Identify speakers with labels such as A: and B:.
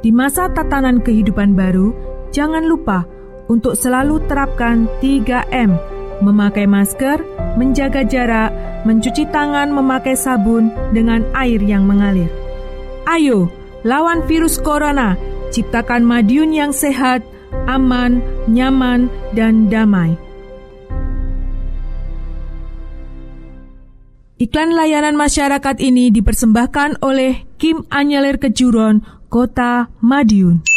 A: Di masa tatanan kehidupan baru, jangan lupa untuk selalu terapkan 3M, memakai masker, menjaga jarak, mencuci tangan memakai sabun dengan air yang mengalir. Ayo, lawan virus corona, ciptakan Madiun yang sehat, aman, nyaman, dan damai. Iklan layanan masyarakat ini dipersembahkan oleh Kim Anyelir Kejuron, Kota Madiun.